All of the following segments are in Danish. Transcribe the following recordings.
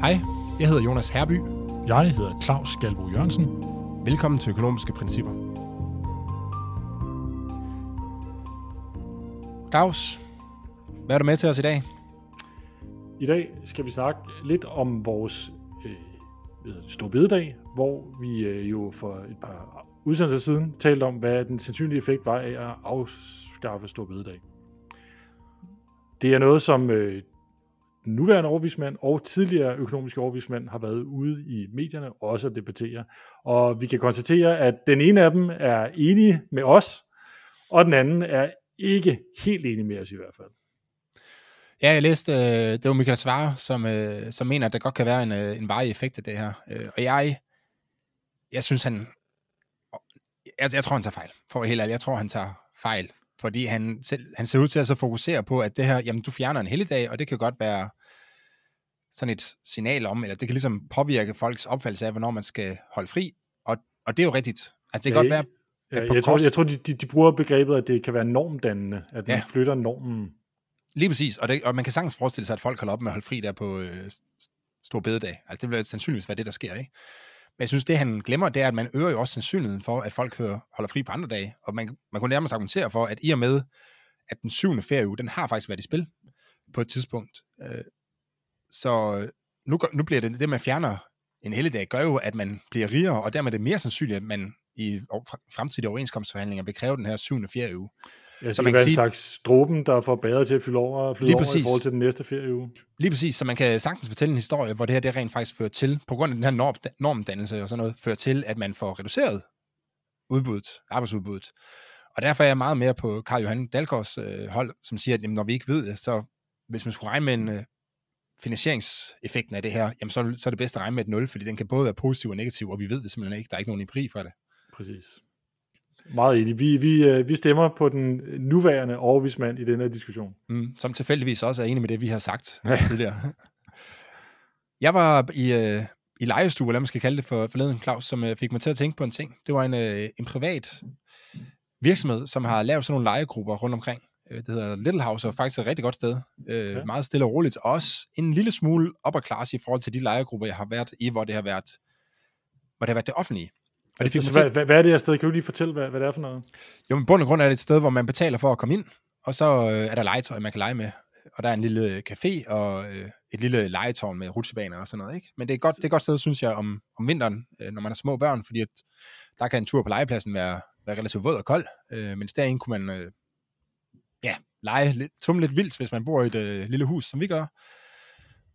Hej, jeg hedder Jonas Herby. Jeg hedder Claus Galbo Jørgensen. Velkommen til Økonomiske Principper. Claus, hvad er du med til os i dag? I dag skal vi snakke lidt om vores øh, store bededag, hvor vi øh, jo for et par udsendelser siden talte om, hvad den sandsynlige effekt var af at afskaffe store bededag. Det er noget, som øh, den nuværende overvismand og tidligere økonomiske overvismand har været ude i medierne også at debattere. Og vi kan konstatere, at den ene af dem er enig med os, og den anden er ikke helt enig med os i hvert fald. Ja, jeg læste, øh, det var Michael Svare, som, øh, som mener, at der godt kan være en, øh, en varig effekt af det her. Øh, og jeg, jeg synes, han, jeg, jeg tror, han tager fejl. For helt ærligt, jeg tror, han tager fejl. Fordi han, selv, han ser ud til at så fokusere på, at det her, jamen du fjerner en helligdag, og det kan godt være sådan et signal om, eller det kan ligesom påvirke folks opfattelse af, hvornår man skal holde fri. Og, og det er jo rigtigt. Altså det kan ja, godt være, Ja, jeg, tror, jeg tror, de, de, de bruger begrebet, at det kan være normdannende, at man ja. flytter normen. Lige præcis, og, det, og man kan sagtens forestille sig, at folk holder op med at holde fri der på øh, Stor Bededag. Altså det vil sandsynligvis være det, der sker, ikke? Men jeg synes, det han glemmer, det er, at man øger jo også sandsynligheden for, at folk holder fri på andre dage. Og man, man kunne nærmest argumentere for, at i og med, at den syvende ferieuge, den har faktisk været i spil på et tidspunkt. Øh, så nu, nu bliver det, det man fjerner en helligdag, gør jo, at man bliver rigere, og dermed er det mere sandsynligt, at man i fremtidige overenskomstforhandlinger vil kræve den her syvende ferieuge. Ja, så, så man kan sige, en slags dråben, der får bedre til at fylde over, fylde over præcis. i forhold til den næste ferieuge. Lige præcis, så man kan sagtens fortælle en historie, hvor det her det rent faktisk fører til, på grund af den her norm, normdannelse og sådan noget, fører til, at man får reduceret udbuddet, arbejdsudbuddet. Og derfor er jeg meget mere på Karl Johan Dalgaards øh, hold, som siger, at jamen, når vi ikke ved det, så hvis man skulle regne med en øh, finansieringseffekten af det her, jamen så, så er det bedst at regne med et 0, fordi den kan både være positiv og negativ, og vi ved det simpelthen ikke. Der er ikke nogen empiri for det. Præcis. Meget enig. Vi, vi, øh, vi stemmer på den nuværende overvismand i denne diskussion. Mm, som tilfældigvis også er enig med det, vi har sagt tidligere. Jeg var i, øh, i lejestue, eller hvad man skal kalde det for forleden, Claus, som øh, fik mig til at tænke på en ting. Det var en, øh, en privat virksomhed, som har lavet sådan nogle lejegrupper rundt omkring. Øh, det hedder Little House, og faktisk et rigtig godt sted. Øh, okay. Meget stille og roligt. Også en lille smule upper class i forhold til de lejegrupper, jeg har været i, hvor det har været, hvor det har været det offentlige. Og det altså, hvad, hvad, hvad er det her sted? Kan du lige fortælle, hvad, hvad det er for noget? Jo, men bund og grund er det et sted, hvor man betaler for at komme ind, og så øh, er der legetøj, man kan lege med. Og der er en lille café og øh, et lille legetårn med rutsjebaner og sådan noget. Ikke? Men det er, godt, det er et godt sted, synes jeg, om, om vinteren, øh, når man har små børn, fordi at der kan en tur på legepladsen være, være relativt våd og kold, øh, mens derinde kunne man øh, lege lidt, tumle lidt vildt, hvis man bor i et øh, lille hus, som vi gør.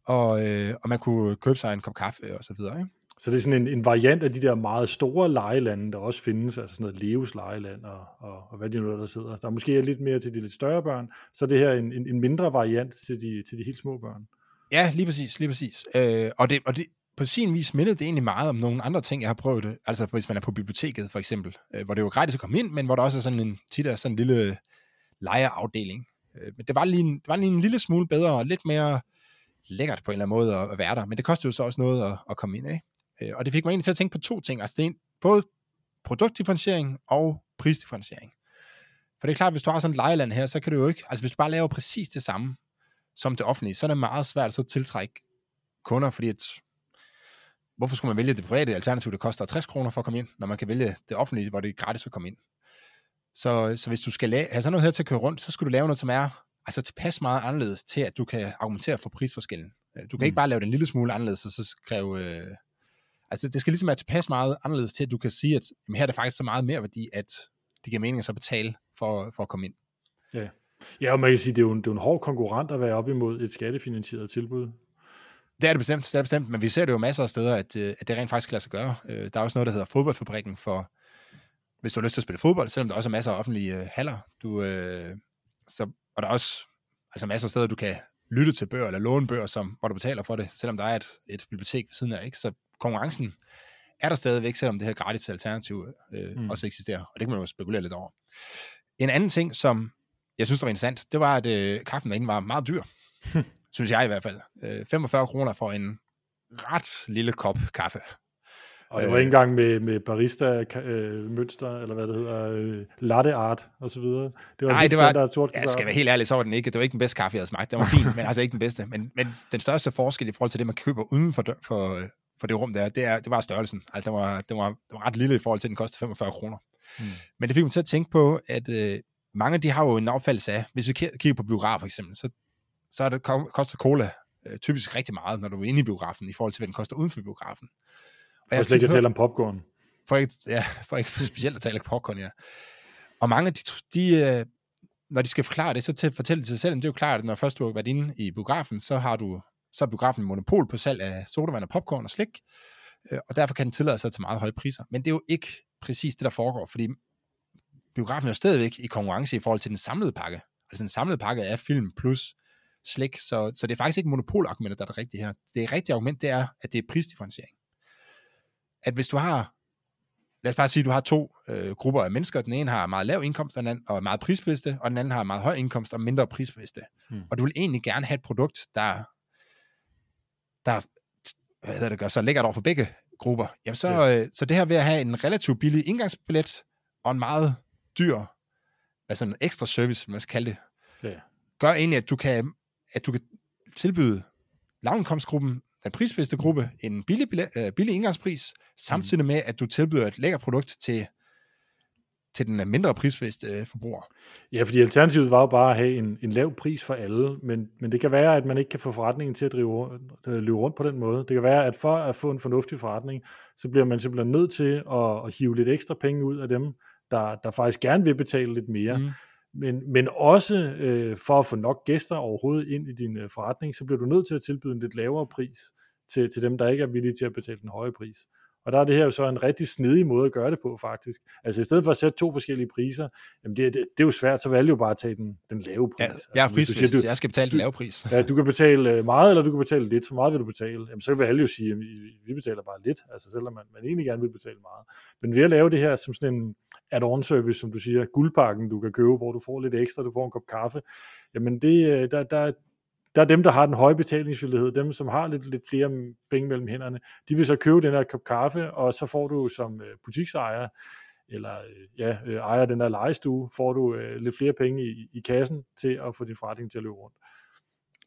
Og, øh, og man kunne købe sig en kop kaffe og så videre. Ikke? Så det er sådan en, en variant af de der meget store lejelande, der også findes, altså sådan noget Leos lejeland og, og, og hvad de nu der sidder. Der er måske lidt mere til de lidt større børn, så det her er en, en, en mindre variant til de, til de helt små børn. Ja, lige præcis, lige præcis. Øh, og, det, og det, på sin vis mindede det egentlig meget om nogle andre ting, jeg har prøvet. Altså hvis man er på biblioteket for eksempel, øh, hvor det var gratis at komme ind, men hvor der også er sådan en, tit er sådan en lille lejeafdeling. Øh, men det var, lige en, det var lige en lille smule bedre og lidt mere lækkert på en eller anden måde at, at være der. Men det kostede jo så også noget at, at komme ind, af. Øh, og det fik mig egentlig til at tænke på to ting. Altså det er både produktdifferentiering og prisdifferentiering. For det er klart, hvis du har sådan et lejeland her, så kan du jo ikke, altså hvis du bare laver præcis det samme som det offentlige, så er det meget svært at tiltrække kunder, fordi at, hvorfor skulle man vælge det private alternativ, der koster 60 kroner for at komme ind, når man kan vælge det offentlige, hvor det er gratis at komme ind. Så, så hvis du skal lave, have sådan noget her til at køre rundt, så skal du lave noget, som er altså tilpas meget anderledes til, at du kan argumentere for prisforskellen. Øh, du kan mm. ikke bare lave det en lille smule anderledes, og så skrive, øh, Altså, det skal ligesom være tilpas meget anderledes til, at du kan sige, at jamen, her er det faktisk så meget mere værdi, at det giver mening at så betale for, for at komme ind. Ja. ja, og man kan sige, det er, jo en, det er en hård konkurrent at være op imod et skattefinansieret tilbud. Det er det bestemt, det er det bestemt, men vi ser det jo masser af steder, at, øh, at det rent faktisk kan lade sig gøre. Øh, der er også noget, der hedder fodboldfabrikken for, hvis du har lyst til at spille fodbold, selvom der også er masser af offentlige uh, haller. Du, uh, så, og der er også altså masser af steder, du kan lytte til bøger eller låne bøger, som, hvor du betaler for det, selvom der er et, et bibliotek ved siden af. Ikke? Så konkurrencen er der stadigvæk, selvom det her gratis alternativ øh, mm. også eksisterer, og det kan man jo spekulere lidt over. En anden ting, som jeg synes, der var interessant, det var, at øh, kaffen derinde var meget dyr, synes jeg i hvert fald. Øh, 45 kroner for en ret lille kop kaffe. Og det var ikke engang med, med barista-mønster, eller hvad det hedder, øh, latte art og så videre. Det var Nej, det var, sort jeg skal være helt ærlig, så var den ikke, det var ikke den bedste kaffe, jeg havde smagt. Det var fint, men altså ikke den bedste. Men, men den største forskel i forhold til det, man køber uden for, for, for det rum der, det, er, det var størrelsen. Altså, det var, det, var, det var ret lille i forhold til, at den kostede 45 kroner. Mm. Men det fik mig til at tænke på, at øh, mange de har jo en opfattelse af, hvis vi kigger på biograf for eksempel, så, så er det, koster cola øh, typisk rigtig meget, når du er inde i biografen, i forhold til, hvad den koster uden for biografen. For jeg slet ikke at tale om popcorn. For ikke, ja, for ikke specielt at tale om popcorn, ja. Og mange de, de øh, når de skal forklare det, så til, fortælle det til sig selv, det er jo klart, at når først du har været inde i biografen, så har du så er biografen monopol på salg af sodavand og popcorn og slik, øh, og derfor kan den tillade sig til meget høje priser. Men det er jo ikke præcis det, der foregår, fordi biografen er jo stadigvæk i konkurrence i forhold til den samlede pakke. Altså den samlede pakke er film plus slik, så, så det er faktisk ikke monopolargumentet, der er det rigtige her. Det rigtige argument, det er, at det er prisdifferentiering. At hvis du har, lad os bare sige, at du har to øh, grupper af mennesker, den ene har meget lav indkomst og, den anden, og meget prisbevidste, og den anden har meget høj indkomst og mindre prisbevidste. Hmm. Og du vil egentlig gerne have et produkt, der, der hvad hedder det, gør så lækkert over for begge grupper. Jamen så, ja. øh, så det her ved at have en relativt billig indgangsbillet og en meget dyr, altså en ekstra service, man skal kalde det, ja. gør egentlig, at du kan at du kan tilbyde lavindkomstgruppen, den prisbevidste gruppe, en billig, øh, billig indgangspris, samtidig med, at du tilbyder et lækkert produkt til, til den mindre prisbevidste øh, forbruger. Ja, fordi alternativet var jo bare at have en, en lav pris for alle, men, men det kan være, at man ikke kan få forretningen til at drive, øh, løbe rundt på den måde. Det kan være, at for at få en fornuftig forretning, så bliver man simpelthen nødt til at, at hive lidt ekstra penge ud af dem, der, der faktisk gerne vil betale lidt mere. Mm men, men også øh, for at få nok gæster overhovedet ind i din øh, forretning, så bliver du nødt til at tilbyde en lidt lavere pris til, til dem, der ikke er villige til at betale den høje pris. Og der er det her jo så en rigtig snedig måde at gøre det på, faktisk. Altså i stedet for at sætte to forskellige priser, jamen det, det, det er jo svært, så valgte jo bare at tage den, den lave pris. Ja, jeg er altså, siger, du, jeg skal betale den lave pris. Ja, du kan betale øh, meget, eller du kan betale lidt. For meget vil du betale. Jamen så vil alle jo sige, at vi betaler bare lidt, altså selvom man, man egentlig gerne vil betale meget. Men ved at lave det her som sådan en, add-on service, som du siger, guldpakken, du kan købe, hvor du får lidt ekstra, du får en kop kaffe, jamen det, øh, der, der, der er dem, der har den høje betalingsvillighed, dem, som har lidt, lidt flere penge mellem hænderne, de vil så købe den her kop kaffe, og så får du som øh, butiksejer, eller øh, ja, ejer den der lejestue, får du lidt flere penge i, i kassen til at få din forretning til at løbe rundt.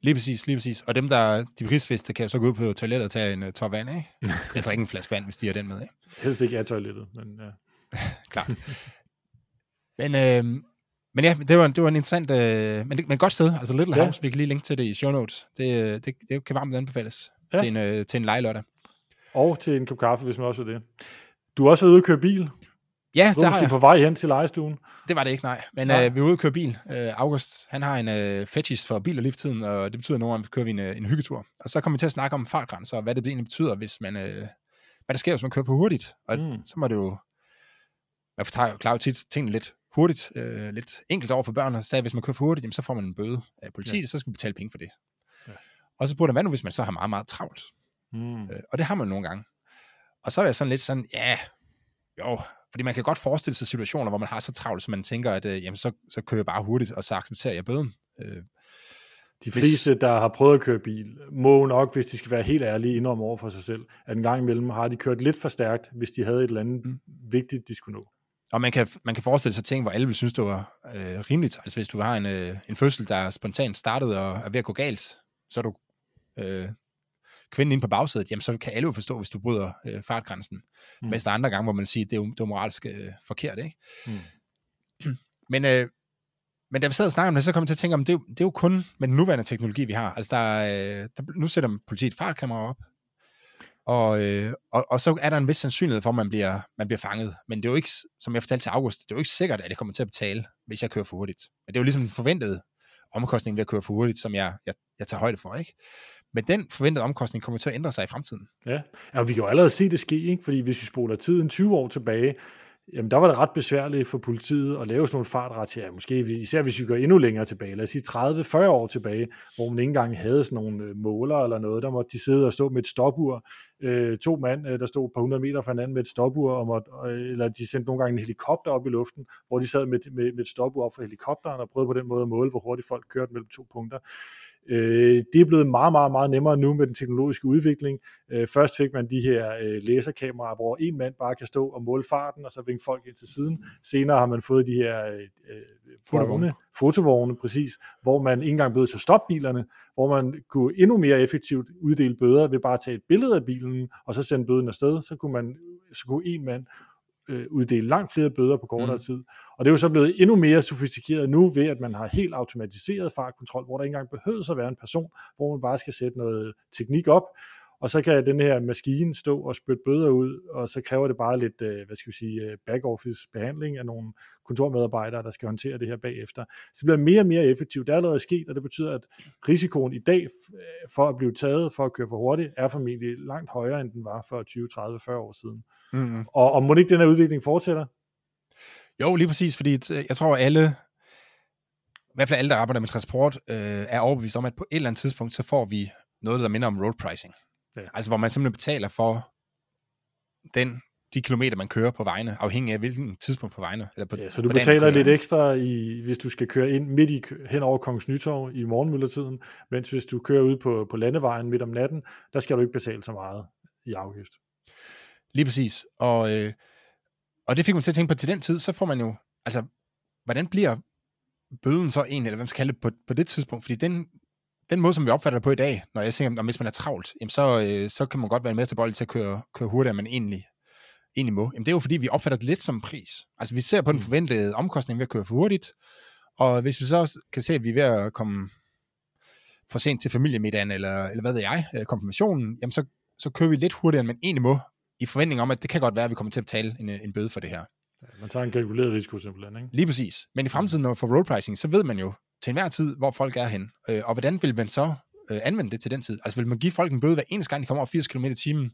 Lige præcis, lige præcis. Og dem, der de prisfeste, kan så gå ud på toilettet og tage en uh, tår vand, ikke? Jeg drikker en flaske vand, hvis de har den med, ikke? Helst ikke af toilettet, men ja. Klart. men, øh, men ja, det var, det var en interessant, øh, men, men godt sted. Altså Little ja. House, vi kan lige linke til det i show notes. Det, øh, det, det kan varmt anbefales ja. til en, øh, til en lejelørdag. Og til en kop kaffe, hvis man også vil det. Du har også været ude at køre bil. Ja, det har jeg. på vej hen til lejestuen. Det var det ikke, nej. Men nej. Øh, vi er ude at køre bil. Øh, August, han har en øh, fetish for bil og livstiden, og det betyder, at nogle gange kører vi en, øh, en hyggetur. Og så kommer vi til at snakke om fartgrænser, og hvad det egentlig betyder, hvis man, øh, hvad der sker, hvis man kører for hurtigt. Og mm. så må det jo jeg fortager klarer jo tit tingene lidt hurtigt, øh, lidt enkelt over for børn, og sagde, at hvis man kører for hurtigt, jamen, så får man en bøde af politiet, ja. så skal man betale penge for det. Ja. Og så spurgte han, hvad nu, hvis man så har meget, meget travlt? Mm. Øh, og det har man nogle gange. Og så er jeg sådan lidt sådan, ja, jo, fordi man kan godt forestille sig situationer, hvor man har så travlt, så man tænker, at øh, jamen, så, så kører jeg bare hurtigt, og så accepterer jeg bøden. Øh, de fleste, hvis... der har prøvet at køre bil, må nok, hvis de skal være helt ærlige, indrømme over for sig selv, at en gang imellem har de kørt lidt for stærkt, hvis de havde et eller andet mm. vigtigt, de skulle nå. Og man kan, man kan forestille sig ting, hvor alle vil synes, det var øh, rimeligt. Altså hvis du har en, øh, en fødsel, der er spontant startet og er ved at gå galt, så er du øh, kvinden inde på bagsædet, jamen så kan alle jo forstå, hvis du bryder øh, fartgrænsen. Mm. Mens der er andre gange, hvor man siger, det er det er moralsk øh, forkert, ikke? Mm. Men, øh, men da vi sad og snakkede om det, så kom jeg til at tænke om, det er, det er jo kun med den nuværende teknologi, vi har. Altså der, øh, der nu sætter politiet fartkamera op, og, øh, og, og så er der en vis sandsynlighed for, at man bliver, man bliver fanget. Men det er jo ikke, som jeg fortalte til August, det er jo ikke sikkert, at jeg kommer til at betale, hvis jeg kører for hurtigt. Men det er jo ligesom forventet omkostning ved at køre for hurtigt, som jeg, jeg, jeg tager højde for, ikke? Men den forventede omkostning kommer til at ændre sig i fremtiden. Ja, og vi kan jo allerede se det ske, ikke? fordi hvis vi spoler tiden 20 år tilbage, jamen der var det ret besværligt for politiet at lave sådan nogle fartratcher, måske især hvis vi går endnu længere tilbage, lad os sige 30-40 år tilbage, hvor man ikke engang havde sådan nogle øh, måler eller noget, der måtte de sidde og stå med et stopur, øh, to mand, øh, der stod på 100 meter fra hinanden med et stopur, og måtte, øh, eller de sendte nogle gange en helikopter op i luften, hvor de sad med, med, med et stopur op fra helikopteren og prøvede på den måde at måle, hvor hurtigt folk kørte mellem to punkter. Øh, det er blevet meget, meget, meget nemmere nu med den teknologiske udvikling. Øh, først fik man de her øh, laserkameraer, hvor en mand bare kan stå og måle farten, og så vinke folk ind til siden. Senere har man fået de her øh, øh fotovogne, fotovogne, præcis, hvor man ikke engang bøde til stopbilerne, hvor man kunne endnu mere effektivt uddele bøder ved bare at tage et billede af bilen, og så sende bøden afsted. Så kunne, man, så kunne en mand øh, uddele langt flere bøder på kortere mm. tid. Og det er jo så blevet endnu mere sofistikeret nu ved, at man har helt automatiseret fartkontrol, hvor der ikke engang behøver at være en person, hvor man bare skal sætte noget teknik op, og så kan den her maskine stå og spytte bøder ud, og så kræver det bare lidt, øh, hvad skal vi sige, øh, back-office behandling af nogle kontormedarbejdere, der skal håndtere det her bagefter. Så det bliver mere og mere effektivt. Det er allerede sket, og det betyder, at risikoen i dag øh, for at blive taget for at køre for hurtigt, er formentlig langt højere, end den var for 20, 30, 40 år siden. Mm-hmm. Og, og må ikke den her udvikling fortsætter? Jo, lige præcis, fordi jeg tror, alle, i hvert fald alle, der arbejder med transport, øh, er overbevist om, at på et eller andet tidspunkt, så får vi noget, der minder om road pricing. Ja. Altså hvor man simpelthen betaler for den, de kilometer, man kører på vejene, afhængig af hvilken tidspunkt på vejene. Eller på, ja, så du betaler lidt ekstra, i, hvis du skal køre ind midt i, hen over Kongens Nytorv i morgenmidlertiden, mens hvis du kører ud på, på landevejen midt om natten, der skal du ikke betale så meget i afgift. Lige præcis. Og, øh, og det fik man til at tænke på, til den tid, så får man jo, altså, hvordan bliver bøden så egentlig, eller hvad man skal kalde det, på, på det tidspunkt? Fordi den, den måde, som vi opfatter det på i dag, når jeg siger, at hvis man er travlt, jamen så, øh, så kan man godt være med til bold til at køre, køre hurtigere, end man egentlig, egentlig må. Jamen det er jo fordi, vi opfatter det lidt som pris. Altså vi ser på den mm. forventede omkostning ved at køre for hurtigt, og hvis vi så kan se, at vi er ved at komme for sent til familiemiddagen, eller, eller hvad ved jeg, øh, konfirmationen, jamen så, så kører vi lidt hurtigere, end man egentlig må, i forventning om, at det kan godt være, at vi kommer til at betale en, en bøde for det her. Man tager en kalkuleret risiko simpelthen, ikke? Lige præcis. Men i fremtiden, når for road pricing, så ved man jo, til enhver tid, hvor folk er hen. Øh, og hvordan vil man så øh, anvende det til den tid? Altså vil man give folk en bøde hver eneste gang, de kommer over 80 km i timen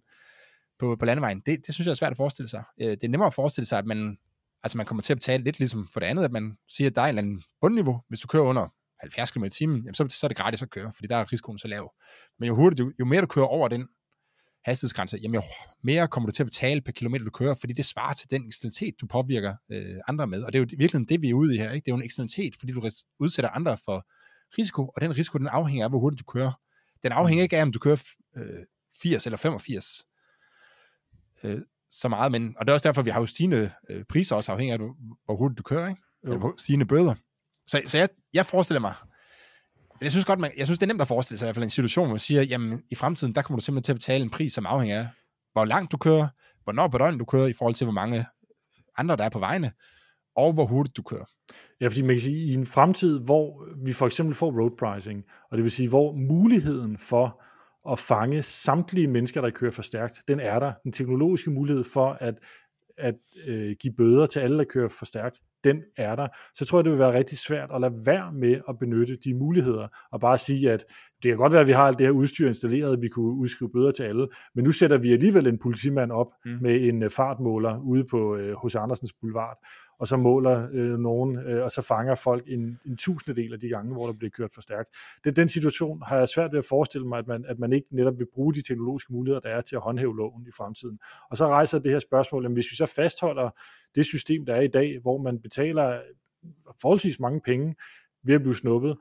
på, på landevejen? Det, det synes jeg er svært at forestille sig. Øh, det er nemmere at forestille sig, at man, altså man kommer til at betale lidt ligesom for det andet, at man siger, at der er en eller anden bundniveau. Hvis du kører under 70 km i timen, jamen så, så er det gratis at køre, fordi der er risikoen så lav. Men jo hurtigt, jo, jo mere du kører over den hastighedsgrænse, jamen jo mere kommer du til at betale per kilometer, du kører, fordi det svarer til den eksternalitet, du påvirker øh, andre med. Og det er jo virkelig det, vi er ude i her. Ikke? Det er jo en eksternalitet, fordi du udsætter andre for risiko, og den risiko, den afhænger af, hvor hurtigt du kører. Den afhænger ikke af, om du kører øh, 80 eller 85 øh, så meget, men, og det er også derfor, vi har jo stigende øh, priser også afhængig af, hvor hurtigt du kører, ikke? Eller stigende bøder. Så, så jeg, jeg forestiller mig, men jeg synes godt, man, jeg synes, det er nemt at forestille sig i hvert fald en situation, hvor man siger, jamen i fremtiden, der kommer du simpelthen til at betale en pris, som afhænger af, hvor langt du kører, hvornår på døgnet du kører, i forhold til, hvor mange andre, der er på vejene, og hvor hurtigt du kører. Ja, fordi man kan sige, i en fremtid, hvor vi for eksempel får road pricing, og det vil sige, hvor muligheden for at fange samtlige mennesker, der kører for stærkt, den er der. Den teknologiske mulighed for at, at øh, give bøder til alle, der kører for stærkt, den er der, så tror jeg, det vil være rigtig svært at lade være med at benytte de muligheder, og bare sige, at det kan godt være, at vi har alt det her udstyr installeret, vi kunne udskrive bøder til alle, men nu sætter vi alligevel en politimand op mm. med en øh, fartmåler ude på øh, hos Andersens Boulevard, og så måler øh, nogen, øh, og så fanger folk en, en tusindedel af de gange, hvor der bliver kørt for stærkt. Det, den situation har jeg svært ved at forestille mig, at man, at man ikke netop vil bruge de teknologiske muligheder, der er til at håndhæve loven i fremtiden. Og så rejser det her spørgsmål, at hvis vi så fastholder det system, der er i dag, hvor man betaler forholdsvis mange penge ved at blive snuppet,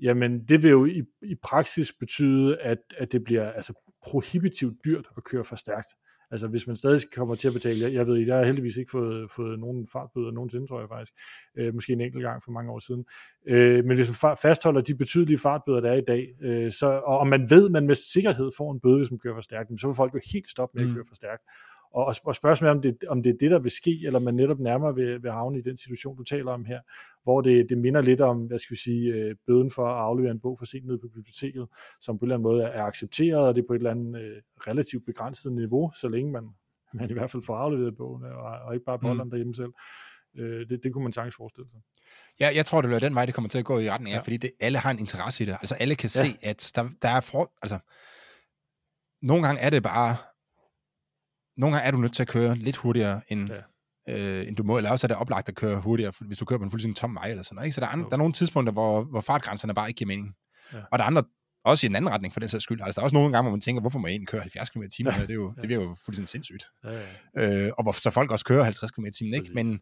jamen det vil jo i, i praksis betyde, at, at det bliver altså prohibitivt dyrt at køre for stærkt. Altså hvis man stadig kommer til at betale, jeg, jeg ved jeg har heldigvis ikke fået, fået nogen fartbøder nogensinde, tror jeg faktisk, øh, måske en enkelt gang for mange år siden, øh, men hvis man fastholder de betydelige fartbøder, der er i dag, øh, så, og, og man ved, at man med sikkerhed får en bøde, hvis man kører for stærkt, så vil folk jo helt stoppe med at mm. køre for stærkt. Og, og spørgsmålet er, om det, om det er det, der vil ske, eller man netop nærmere vil, vil havne i den situation, du taler om her, hvor det, det minder lidt om, hvad skal vi sige, øh, bøden for at aflevere en bog for sent ned på biblioteket, som på en eller anden måde er accepteret, og det er på et eller andet øh, relativt begrænset niveau, så længe man, man i hvert fald får afleveret bogen, og, og ikke bare bolleren mm. derhjemme selv. Øh, det, det kunne man sagtens forestille sig. Ja, jeg tror, det bliver den vej, det kommer til at gå i retning af, ja. fordi det, alle har en interesse i det. Altså alle kan ja. se, at der, der er for, altså, nogle gange er det bare nogle gange er du nødt til at køre lidt hurtigere, end, ja. øh, end du må, eller også er det oplagt at køre hurtigere, hvis du kører på en fuldstændig tom vej eller sådan noget. Ikke? Så der er, andre, der er nogle tidspunkter, hvor, hvor fartgrænserne bare ikke giver mening. Ja. Og der er andre, også i en anden retning for den sags skyld. Altså, der er også nogle gange, hvor man tænker, hvorfor må jeg egentlig køre 70 km i timen? Det, er jo, ja. det virker jo fuldstændig sindssygt. Ja, ja. Øh, og hvor så folk også kører 50 km i timen, ikke? Men,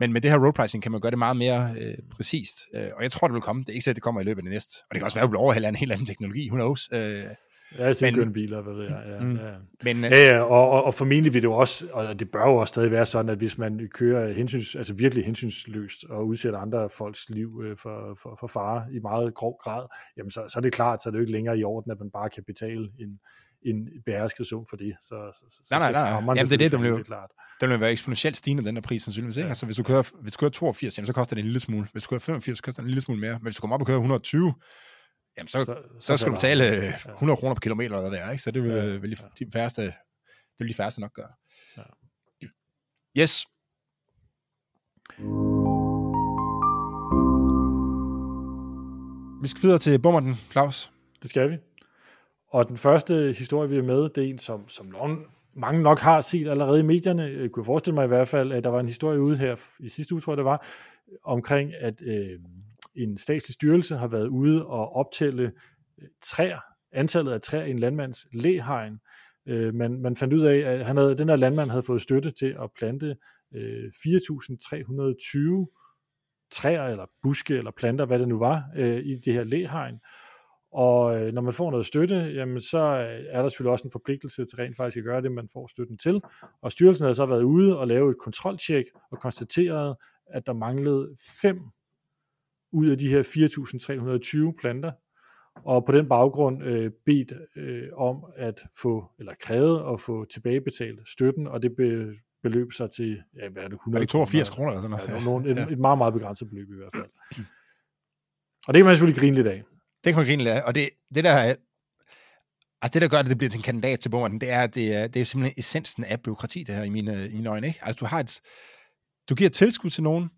Men med det her road pricing kan man gøre det meget mere øh, præcist. Øh, og jeg tror, det vil komme. Det er ikke sikkert, det kommer i løbet af det næste. Og det kan også være, at vi overhælder en helt anden teknologi. Who knows? Øh, Ja, selvkørende biler, hvad ved jeg. Ja, mm, ja. Men, øh, ja, ja og, og, og formentlig vil det jo også, og det bør jo også stadig være sådan, at hvis man kører hensyns, altså virkelig hensynsløst og udsætter andre folks liv øh, for, for, for fare i meget grov grad, jamen så, så er det klart, så er det jo ikke længere i orden, at man bare kan betale en, en behersket sum for det. Så, så, så nej, nej, nej. Jamen, det er det, vil, klart. den vil være eksponentielt stigende, den der pris sandsynligvis. Ikke? Ja. Altså, hvis du, kører, hvis du kører 82, jamen, så koster det en lille smule. Hvis du kører 85, så koster det en lille smule mere. Men hvis du kommer op og kører 120, jamen så, så, så, så skal du betale ja. 100 kroner per kilometer eller hvad det er, ikke? Så det vil, ja, vil de, de færreste, det vil de færreste nok gøre. Ja. Yes. Vi skal videre til Bummerden, Claus. Det skal vi. Og den første historie, vi er med, det er en, som, som nogen, mange nok har set allerede i medierne. Jeg kunne forestille mig i hvert fald, at der var en historie ude her i sidste uge, tror jeg det var, omkring, at øh, en statslig styrelse har været ude og optælle øh, træer, antallet af træer i en landmands læhegn. Øh, man, man fandt ud af, at han havde, den her landmand havde fået støtte til at plante øh, 4.320 træer, eller buske, eller planter, hvad det nu var, øh, i det her læhegn. Og øh, når man får noget støtte, jamen så øh, er der selvfølgelig også en forpligtelse til rent faktisk at gøre det, man får støtten til. Og styrelsen havde så været ude og lave et kontroltjek og konstateret, at der manglede fem ud af de her 4.320 planter, og på den baggrund øh, bedt øh, om at få, eller krævet at få tilbagebetalt støtten, og det be, beløb sig til, ja, hvad er det, 100 er det 82 kroner eller sådan noget? Ja, nogen, et, ja. et meget, meget begrænset beløb i hvert fald. Og det kan man selvfølgelig grine lidt af. Det kan man grine lidt af, og det, det der er, Altså det, der gør, at det bliver til en kandidat til borgeren, det er, det er, det er simpelthen essensen af byråkrati, det her i mine, i mine øjne. Ikke? Altså du har et, du giver tilskud til nogen,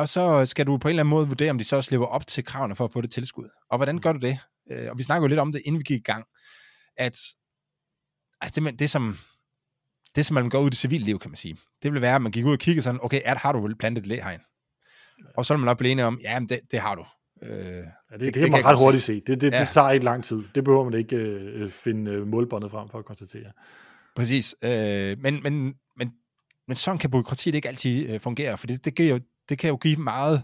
og så skal du på en eller anden måde vurdere, om de så også lever op til kravene for at få det tilskud. Og hvordan gør du det? Øh, og vi snakker jo lidt om det, inden vi gik i gang, at altså det, det som det, som man går ud i det civile liv, kan man sige, det vil være, at man gik ud og kiggede sådan, okay, er, har du plantet et læhegn? Og så er man nok blive enige om, ja, men det, det har du. Øh, ja, det, det, det, kan man ret hurtigt se. Det, det, ja. det tager ikke lang tid. Det behøver man ikke øh, finde øh, målbåndet frem for at konstatere. Præcis. Øh, men, men, men, men sådan kan byråkratiet ikke altid øh, fungere, for det, det, giver jo, det kan jo give meget,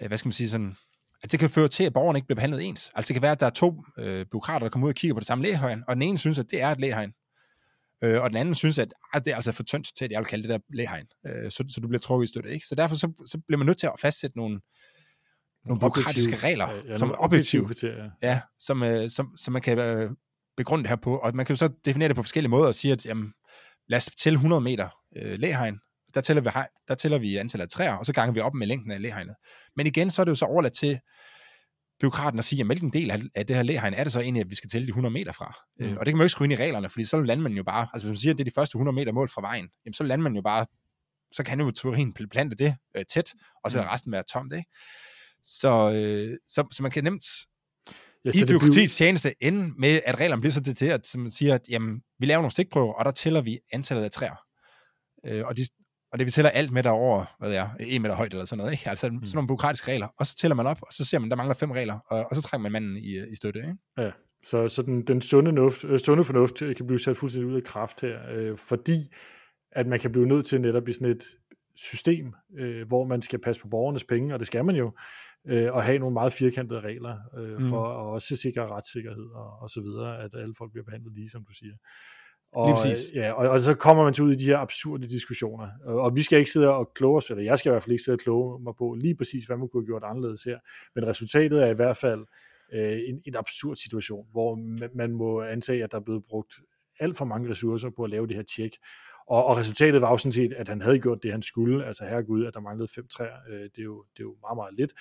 øh, hvad skal man sige, sådan, at det kan føre til, at borgerne ikke bliver behandlet ens. Altså det kan være, at der er to øh, byråkrater, der kommer ud og kigger på det samme lægehegn, og den ene synes, at det er et lægehegn, øh, og den anden synes, at ah, det er altså for tyndt til, at jeg vil kalde det der lægehegn, øh, så, så du bliver trukket i støtte. Ikke? Så derfor så, så bliver man nødt til at fastsætte nogle, nogle byråkratiske regler, ja, som er objektive, kriterier. Ja, som, øh, som, som man kan øh, begrunde det her på, og man kan jo så definere det på forskellige måder og sige, at jamen, lad os tælle 100 meter øh, lægehegn, der tæller, vi, der tæller vi antallet af træer, og så ganger vi op med længden af læhegnet. Men igen, så er det jo så overladt til byråkraten at sige, at hvilken del af det her læhegn er det så egentlig, at vi skal tælle de 100 meter fra. Øh, mm. Og det kan man jo ikke skrive ind i reglerne, fordi så lander man jo bare, altså hvis man siger, at det er de første 100 meter mål fra vejen, jamen så lander man jo bare, så kan jo teorien plante det øh, tæt, og så er mm. resten være tomt, ikke? Så, øh, så, så man kan nemt ja, i byråkratiets bliver... tjeneste ende med, at reglerne bliver så detaljeret, som man siger, at jamen, vi laver nogle stikprøver, og der tæller vi antallet af træer. Øh, og de, og det vi tæller alt med der over, hvad er, en meter højt eller sådan noget, ikke? Altså mm. sådan nogle byråkratiske regler, og så tæller man op, og så ser man, der mangler fem regler, og, og så trækker man manden i, i støtte, ikke? Ja, så, så den, den sunde, nuft, øh, sunde fornuft kan blive sat fuldstændig ud af kraft her, øh, fordi at man kan blive nødt til netop i sådan et system, øh, hvor man skal passe på borgernes penge, og det skal man jo, øh, og have nogle meget firkantede regler øh, mm. for at også sikre retssikkerhed og, og så videre, at alle folk bliver behandlet lige, som du siger. Og, ja, og, og så kommer man til ud i de her absurde diskussioner. Og, og vi skal ikke sidde og kloge os, eller jeg skal i hvert fald ikke sidde og kloge mig på lige præcis, hvad man kunne have gjort anderledes her. Men resultatet er i hvert fald øh, en, en absurd situation, hvor man, man må antage, at der er blevet brugt alt for mange ressourcer på at lave det her tjek. Og, og resultatet var jo sådan set, at han havde gjort det, han skulle. Altså herregud, at der manglede fem træer, øh, det, er jo, det er jo meget, meget lidt.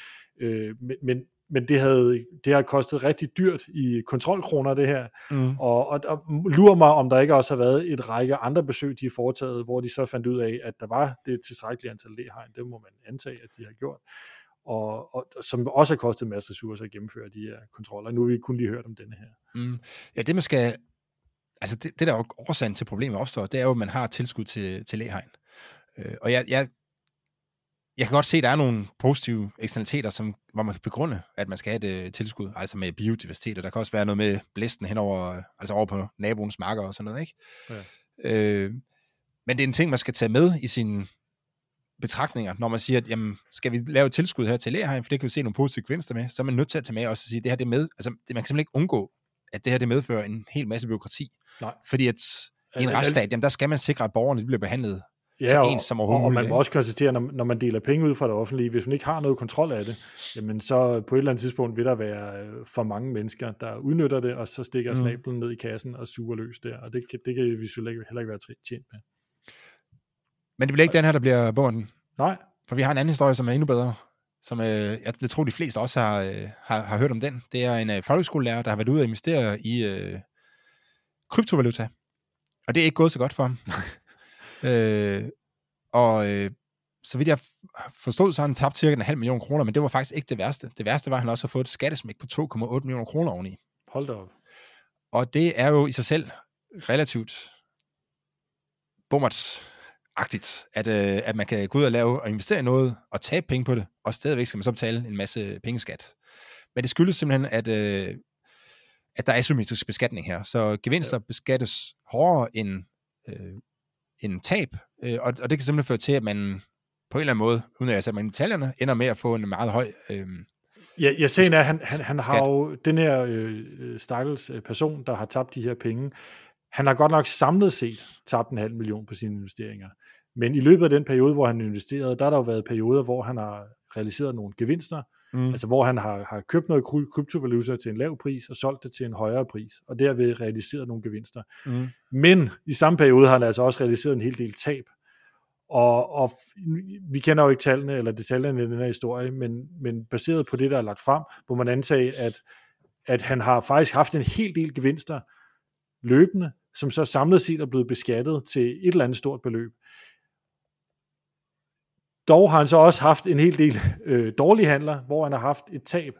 Øh, men, men, men det, havde, det har kostet rigtig dyrt i kontrolkroner, det her. Mm. Og, og, og lurer mig, om der ikke også har været et række andre besøg, de har foretaget, hvor de så fandt ud af, at der var det tilstrækkelige antal læhegn. Det må man antage, at de har gjort. Og, og som også har kostet en masse ressourcer at gennemføre de her kontroller. Nu har vi kun lige hørt om denne her. Mm. Ja, det man skal... Altså det, det der er årsagen til problemet opstår, det er jo, at man har tilskud til, til læhegn. Øh, og jeg, jeg jeg kan godt se, at der er nogle positive eksternaliteter, som, hvor man kan begrunde, at man skal have det tilskud, altså med biodiversitet, og der kan også være noget med blæsten henover, altså over på naboens marker og sådan noget, ikke? Ja. Øh, men det er en ting, man skal tage med i sin betragtninger, når man siger, at jamen, skal vi lave et tilskud her til Lærheim, for det kan vi se nogle positive gevinster med, så er man nødt til at tage med også og sige, at det her det med, altså det, man kan simpelthen ikke undgå, at det her det medfører en hel masse byråkrati. Nej. Fordi at i en retsstat, jamen der skal man sikre, at borgerne bliver behandlet Ja, så ens som overhovedet og man må også konstatere, når, når man deler penge ud fra det offentlige, hvis man ikke har noget kontrol af det, jamen så på et eller andet tidspunkt vil der være øh, for mange mennesker, der udnytter det, og så stikker Mm. snablen ned i kassen og suger løs der, og det, det kan vi selvfølgelig heller ikke være tjent med. Men det bliver ikke den her, der bliver bunden. Nej, For vi har en anden historie, som er endnu bedre. Som øh, jeg, jeg tror, de fleste også har, øh, har, har hørt om den. Det er en øh, folkeskolelærer, der har været ude og investere i øh, kryptovaluta. Og det er ikke gået så godt for ham. øh, og øh, så vidt jeg forstod, så har han tabt cirka en halv million kroner, men det var faktisk ikke det værste. Det værste var, at han også har fået et skattesmæk på 2,8 millioner kroner oveni. hold da op. Og det er jo i sig selv relativt bummertagtigt, at, øh, at man kan gå ud og lave og investere i noget og tabe penge på det, og stadigvæk skal man så betale en masse pengeskat. Men det skyldes simpelthen, at, øh, at der er asymmetrisk beskatning her. Så gevinster ja. beskattes hårdere end, øh, end tab, øh, og, og det kan simpelthen føre til, at man på en eller anden måde, uden at jeg sætter mig i detaljerne, ender med at få en meget høj... Øh, Ja, ja sagen er, han, han, han har Skat. jo, den her øh, øh, stakkels øh, person, der har tabt de her penge, han har godt nok samlet set tabt en halv million på sine investeringer. Men i løbet af den periode, hvor han investerede, der har der jo været perioder, hvor han har realiseret nogle gevinster, mm. altså hvor han har, har købt noget kry- kryptovaluta til en lav pris og solgt det til en højere pris, og derved realiseret nogle gevinster. mm. Men i samme periode har han altså også realiseret en hel del tab. Og, og vi kender jo ikke tallene eller detaljerne i den her historie, men, men baseret på det, der er lagt frem, må man antage, at, at han har faktisk haft en hel del gevinster løbende, som så samlet set er blevet beskattet til et eller andet stort beløb. Dog har han så også haft en hel del øh, dårlige handler, hvor han har haft et tab.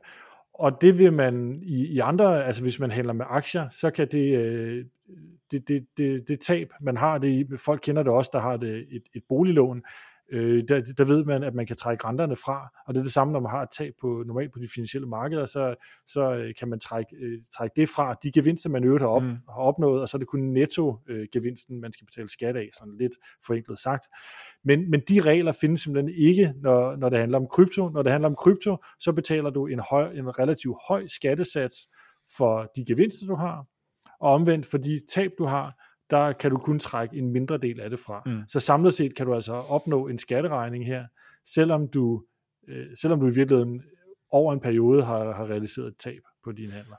Og det vil man i, i andre, altså hvis man handler med aktier, så kan det, øh, det, det, det, det tab, man har, det, folk kender det også, der har det et, et boliglån, øh, der, der ved man, at man kan trække renterne fra, og det er det samme, når man har et tab på, normalt på de finansielle markeder, så, så øh, kan man trække, øh, trække det fra, de gevinster, man øvrigt har, op, Mm. har opnået, og så er det kun netto-gevinsten, man skal betale skat af, sådan lidt forenklet sagt. Men, men de regler findes simpelthen ikke, når, når det handler om krypto. Når det handler om krypto, så betaler du en, høj, en relativt høj skattesats for de gevinster, du har, og omvendt for de tab, du har, der kan du kun trække en mindre del af det fra. Mm. Så samlet set kan du altså opnå en skatteregning her, selvom du, øh, selvom du i virkeligheden over en periode har, har realiseret et tab på dine handler.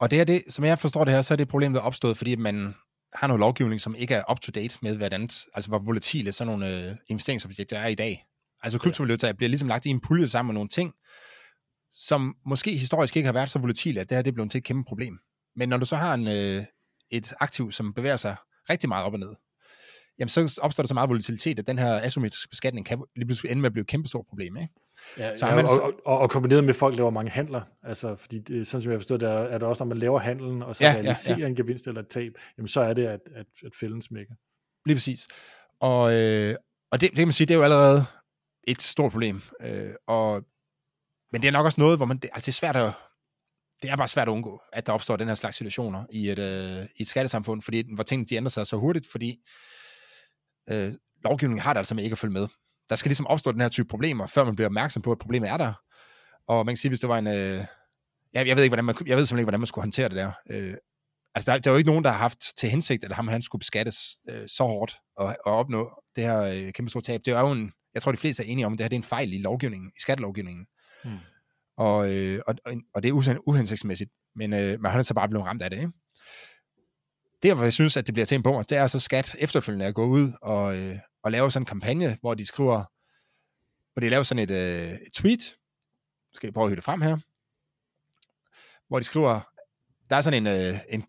Og det er det, som jeg forstår det her, så er det et problem, der er opstået, fordi man har noget lovgivning, som ikke er up-to-date med, andet, altså hvor volatile sådan nogle øh, investeringsobjekter er i dag. Altså kryptovaluta bliver ligesom lagt i en pulje sammen med nogle ting, som måske historisk ikke har været så volatile, at det her det er blevet til et kæmpe problem. Men når du så har en, øh, et aktiv, som bevæger sig rigtig meget op og ned, jamen så opstår der så meget volatilitet, at den her asymmetriske beskatning kan lige pludselig ende med at blive et kæmpe stort problem. Ikke? Ja, Så ja, man og, og, og, kombineret med, at folk laver mange handler, altså fordi det, sådan som jeg forstår det, er, er det også, når man laver handlen, og så ja, realiserer ja. ja, en gevinst eller et tab, jamen så er det, at, at, at fælden smækker. Lige præcis. Og, øh, og det, det kan man sige, det er jo allerede et stort problem. Øh, og, men det er nok også noget, hvor man, det, altså det er svært at, det er bare svært at undgå, at der opstår den her slags situationer i et, øh, i et skattesamfund, fordi, hvor tingene de ændrer sig så hurtigt, fordi øh, lovgivningen har det altså med ikke at følge med. Der skal ligesom opstå den her type problemer, før man bliver opmærksom på, at problemet er der. Og man kan sige, hvis det var en... Øh, jeg, jeg ved ikke, hvordan man, jeg ved simpelthen ikke, hvordan man skulle håndtere det der. Øh, altså, der, der er jo ikke nogen, der har haft til hensigt, at ham han skulle beskattes øh, så hårdt og, og opnå det her øh, kæmpe store tab. Det er jo en, jeg tror, de fleste er enige om, at det her det er en fejl i lovgivningen, i skattelovgivningen. Hmm. Og, øh, og, og, det er uhen- uhensigtsmæssigt, men øh, man har så bare blevet ramt af det. Ikke? Der, hvor jeg synes, at det bliver til en bummer, det er så skat efterfølgende at gå ud og, øh, og lave sådan en kampagne, hvor de skriver, hvor de laver sådan et, øh, et tweet, skal jeg prøve at høre det frem her, hvor de skriver, der er sådan en, øh, en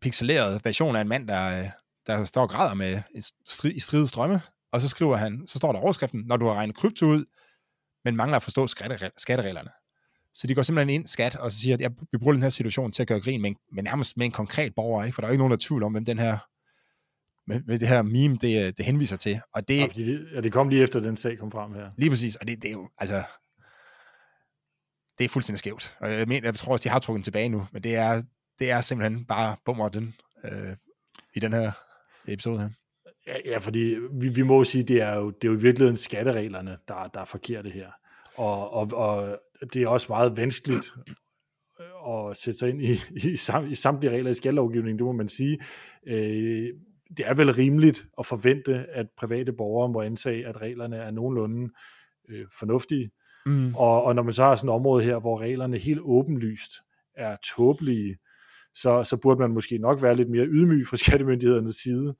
pixeleret version af en mand, der, øh, der står og græder med i strid, i stridet strømme, og så skriver han, så står der overskriften, når du har regnet krypto ud, men mangler at forstå skatte, skattereglerne. Så de går simpelthen ind, skat, og så siger, at ja, vi bruger den her situation til at gøre grin med, en- med nærmest med en konkret borger, ikke? for der er jo ikke nogen, der er tvivl om, hvem den her, med, med det her meme, det, øh, det henviser til. Og det, Ja, fordi det, ja, det kom lige efter, den sag kom frem her. Lige præcis, og det, det er jo, altså, det er fuldstændig skævt. Og jeg, mener, jeg tror også, de har trukket den tilbage nu, men det er, det er simpelthen bare bummer den øh, i den her episode her. Ja, ja fordi vi, vi må sige, det er jo, det er jo i virkeligheden skattereglerne, der, der er forkerte her. Og, og, og det er også meget vanskeligt at sætte sig ind i, i, sam, i samtlige regler i skattelovgivningen, det må man sige. Øh, det er vel rimeligt at forvente, at private borgere må ansage, at reglerne er nogenlunde øh, fornuftige. Mm. Og, og når man så har sådan et område her, hvor reglerne helt åbenlyst er tåbelige, så, så burde man måske nok være lidt mere ydmyg fra skattemyndighedernes side,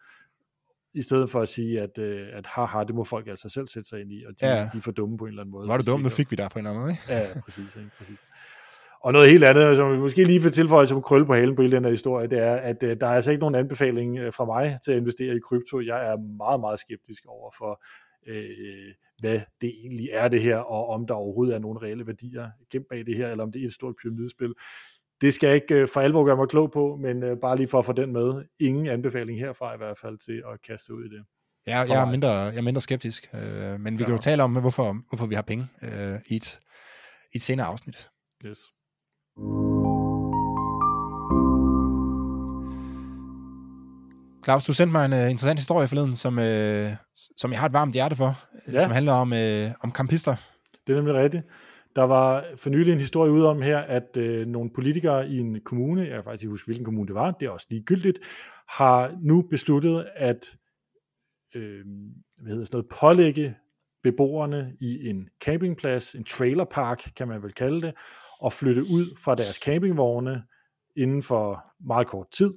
i stedet for at sige, at, øh, at haha, det må folk altså selv sætte sig ind i, og de, ja. de er for dumme på en eller anden måde. Var det dumt, nu fik vi der på en eller anden måde, ikke? Ja, præcis, ikke? præcis. Og noget helt andet, som vi måske lige vil tilføje som krølle på halen på hele den her historie, det er, at øh, der er altså ikke nogen anbefaling øh, fra mig til at investere i krypto. Jeg er meget, meget skeptisk over for, øh, hvad det egentlig er det her, og om der overhovedet er nogle reelle værdier gemt bag det her, eller om det er et stort pyramidespil. Det skal jeg ikke øh, for alvor gøre mig klog på, men øh, bare lige for at få den med. Ingen anbefaling herfra i hvert fald til at kaste ud i det. Ja, jeg er, mindre, jeg er mindre skeptisk, øh, men vi ja. kan jo tale om, hvorfor, hvorfor vi har penge øh, i, et, i et senere afsnit. Yes. Claus, du sendte mig en uh, interessant historie forleden, som, uh, som jeg har et varmt hjerte for, ja. som handler om, uh, om kampister. Det er nemlig rigtigt. Der var for nylig en historie ude om her, at øh, nogle politikere i en kommune, jeg kan faktisk ikke huske, hvilken kommune det var, det er også ligegyldigt, har nu besluttet at øh, hvad hedder sådan noget, pålægge beboerne i en campingplads, en trailerpark kan man vel kalde det, og flytte ud fra deres campingvogne inden for meget kort tid.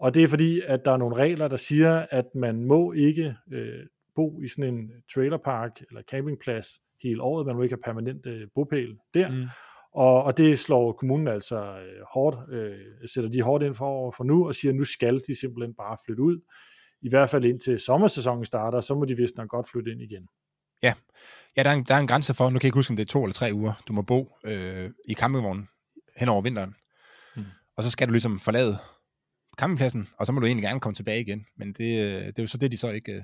Og det er fordi, at der er nogle regler, der siger, at man må ikke øh, bo i sådan en trailerpark eller campingplads hele året. Man må ikke have permanent øh, bopæl der. Mm. Og, og det slår kommunen altså øh, hårdt, øh, sætter de hårdt ind for, for nu, og siger, at nu skal de simpelthen bare flytte ud. I hvert fald indtil sommersæsonen starter, så må de vist nok godt flytte ind igen. Ja, ja der, er en, der er en grænse for, nu kan jeg ikke huske, om det er to eller tre uger, du må bo øh, i campingvognen hen over vinteren. Mm. Og så skal du ligesom forlade campingpladsen, og så må du egentlig gerne komme tilbage igen. Men det, øh, det er jo så det, de så ikke øh,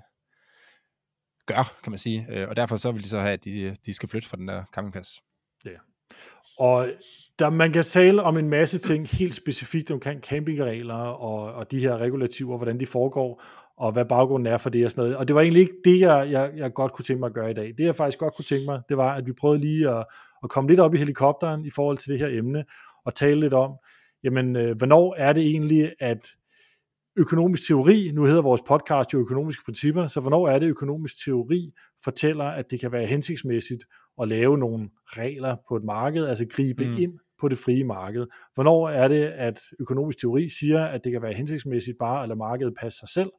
gør, kan man sige. Øh, og derfor så vil de så have, at de, de skal flytte fra den der campingplads. Ja. Og der, man kan tale om en masse ting helt specifikt omkring campingregler og, og de her regulativer, hvordan de foregår, og hvad baggrunden er for det og sådan noget. Og det var egentlig ikke det, jeg, jeg, jeg godt kunne tænke mig at gøre i dag. Det jeg faktisk godt kunne tænke mig, det var, at vi prøvede lige at, at komme lidt op i helikopteren i forhold til det her emne, og tale lidt om, jamen, øh, hvornår er det egentlig, at økonomisk teori, nu hedder vores podcast jo økonomiske principper, så hvornår er det økonomisk teori fortæller, at det kan være hensigtsmæssigt at lave nogle regler på et marked, altså gribe mm. ind på det frie marked. Hvornår er det, at økonomisk teori siger, at det kan være hensigtsmæssigt bare at lade markedet passe sig selv,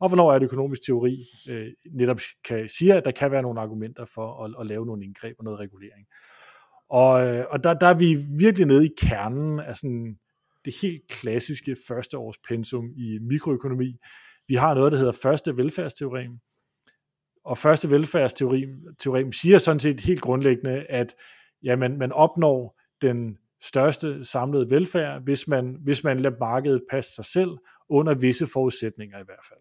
og hvornår er det økonomisk teori øh, netop kan sige, at der kan være nogle argumenter for at, at lave nogle indgreb og noget regulering. Og, øh, og der, der er vi virkelig nede i kernen af sådan det helt klassiske første års pensum i mikroøkonomi. Vi har noget, der hedder første velfærdsteorem, og første velfærdsteorem siger sådan set helt grundlæggende, at ja, man, man opnår den største samlede velfærd, hvis man, hvis man lader markedet passe sig selv, under visse forudsætninger i hvert fald.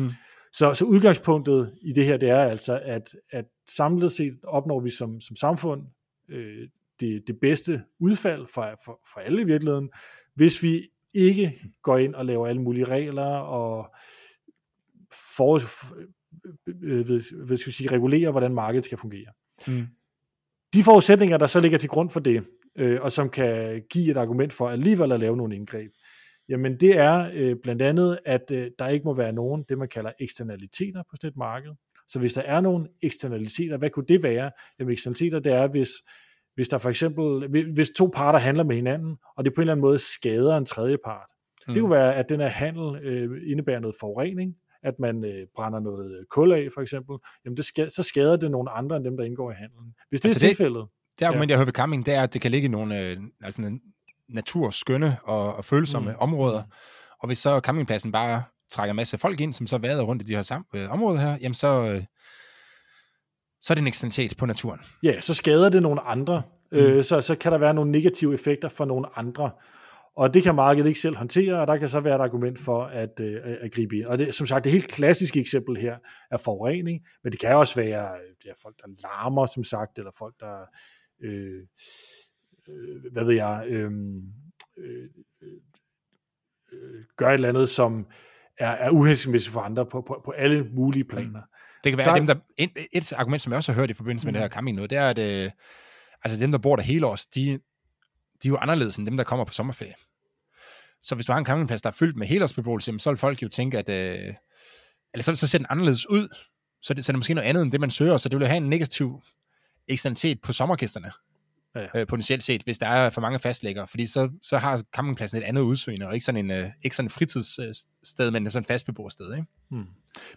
Mm. Så, så udgangspunktet i det her, det er altså, at, at samlet set opnår vi som, som samfund øh, det, det bedste udfald for, for, for alle i virkeligheden, hvis vi ikke går ind og laver alle mulige regler og for, øh, ved, ved, skal sige, regulerer, hvordan markedet skal fungere. Mm. De forudsætninger, der så ligger til grund for det, øh, og som kan give et argument for alligevel at lave nogle indgreb, jamen det er øh, blandt andet, at øh, der ikke må være nogen, det man kalder eksternaliteter på sådan et marked. Så hvis der er nogle eksternaliteter, hvad kunne det være? Jamen eksternaliteter, det er, hvis hvis der for eksempel, hvis to parter handler med hinanden, og det på en eller anden måde skader en tredje part. Mm. Det kunne være, at den her handel øh, indebærer noget forurening, at man øh, brænder noget kul af, for eksempel, jamen det skal, så skader det nogle andre end dem, der indgår i handelen. Hvis det altså er det, tilfældet. Det argument, ja. jeg hører ved camping, det er, at det kan ligge i nogle øh, altså naturskønne og, og følsomme mm. områder, og hvis så campingpladsen bare trækker en masse folk ind, som så vader rundt i de her sam- øh, områder her, jamen så, øh, så er det en eksternalitet på naturen. Ja, så skader det nogle andre, mm. øh, så, så kan der være nogle negative effekter for nogle andre. Og det kan markedet ikke selv håndtere, og der kan så være et argument for at, øh, at gribe ind. Og det, som sagt, det helt klassiske eksempel her er forurening, men det kan også være det er folk, der larmer, som sagt, eller folk, der, øh, øh, hvad ved jeg, øh, øh, øh, gør et eller andet, som er, er uhensigtsmæssigt for andre på, på, på alle mulige planer. Det kan være, der... dem, der, et, et argument, som jeg også har hørt i forbindelse med mm. det her camping noget, det er, at øh, altså dem, der bor der hele års, de, de er jo anderledes end dem, der kommer på sommerferie. Så hvis du har en campingplads, der er fyldt med helårsbeboelse, så vil folk jo tænke, at øh, eller så, så ser den anderledes ud. Så det, så er det måske noget andet end det, man søger, så det vil have en negativ eksternalitet på sommergæsterne. Ja. Øh, potentielt set, hvis der er for mange fastlæggere, fordi så, så har campingpladsen et andet udseende, og ikke sådan en, øh, ikke sådan en fritidssted, men sådan en fastbeboersted. Ikke? Hmm.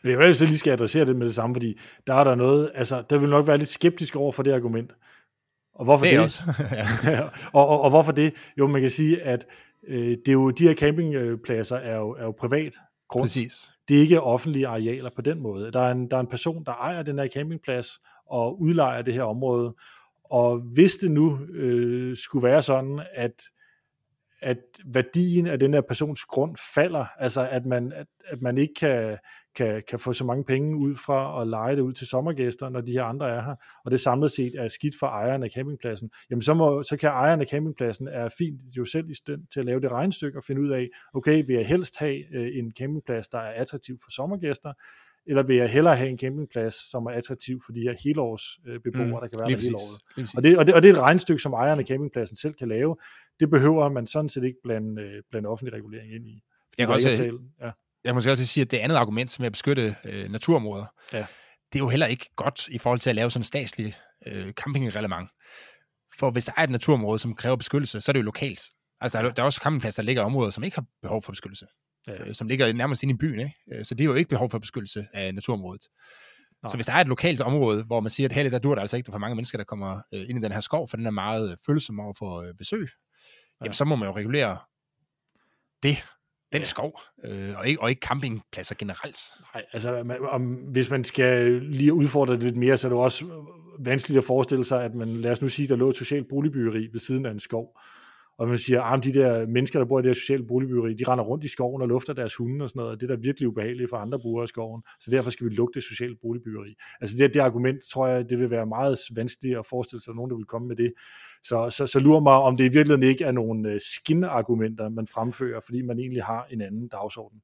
Men jeg vil så lige skal adressere det med det samme, fordi der er der noget, altså der vil nok være lidt skeptisk over for det argument. Og hvorfor det? det? Også. og, og, og hvorfor det? Jo, man kan sige, at øh, det er jo, de her campingpladser er jo, er jo privat grund. Præcis. Det er ikke offentlige arealer på den måde. Der er en, der er en person, der ejer den her campingplads og udlejer det her område, og hvis det nu øh, skulle være sådan, at at værdien af den her persons grund falder, altså at man, at, at man ikke kan, kan, kan få så mange penge ud fra at lege det ud til sommergæster, når de her andre er her, og det samlet set er skidt for ejeren af campingpladsen, jamen så, må, så kan ejeren af campingpladsen er fint jo selv i stand til at lave det regnestykke og finde ud af, okay, vil jeg helst have øh, en campingplads, der er attraktiv for sommergæster, eller vil jeg hellere have en campingplads, som er attraktiv for de her helårs øh, beboere, mm, der kan være der hele året. Og det, og, det, og det er et regnstykke, som ejeren af campingpladsen selv kan lave. Det behøver man sådan set ikke blande, øh, blande offentlig regulering ind i. Jeg kan, også, tale, ja. jeg kan måske også sige, at det andet argument, som er at beskytte øh, naturområder, ja. det er jo heller ikke godt i forhold til at lave sådan en statslig øh, campingreglement. For hvis der er et naturområde, som kræver beskyttelse, så er det jo lokalt. Altså, der er, der er også campingpladser, der ligger i områder, som ikke har behov for beskyttelse øh, som ligger nærmest inde i byen. Ikke? Øh, så det er jo ikke behov for beskyttelse af naturområdet. Nej. Så hvis der er et lokalt område, hvor man siger, at her der dur der altså ikke, der er for mange mennesker, der kommer øh, ind i den her skov, for den er meget følsom over for øh, besøg, ja. jamen så må man jo regulere det, den ja. skov, øh, og, ikke, og ikke campingpladser generelt. Nej, altså man, om, hvis man skal lige udfordre det lidt mere, så er det også vanskeligt at forestille sig, at man, lad os nu sige, der lå et socialt boligbyggeri ved siden af en skov, og man siger, at ah, de der mennesker, der bor i det her sociale boligbyggeri, de render rundt i skoven og lufter deres hunde og sådan noget, og det er da virkelig ubehageligt for andre brugere af skoven, så derfor skal vi lukke det sociale boligbyggeri. Altså det, det argument, tror jeg, det vil være meget vanskeligt at forestille sig, at nogen, der vil komme med det. Så, så, så lurer mig, om det i virkeligheden ikke er nogle øh, skin-argumenter, man fremfører, fordi man egentlig har en anden dagsorden.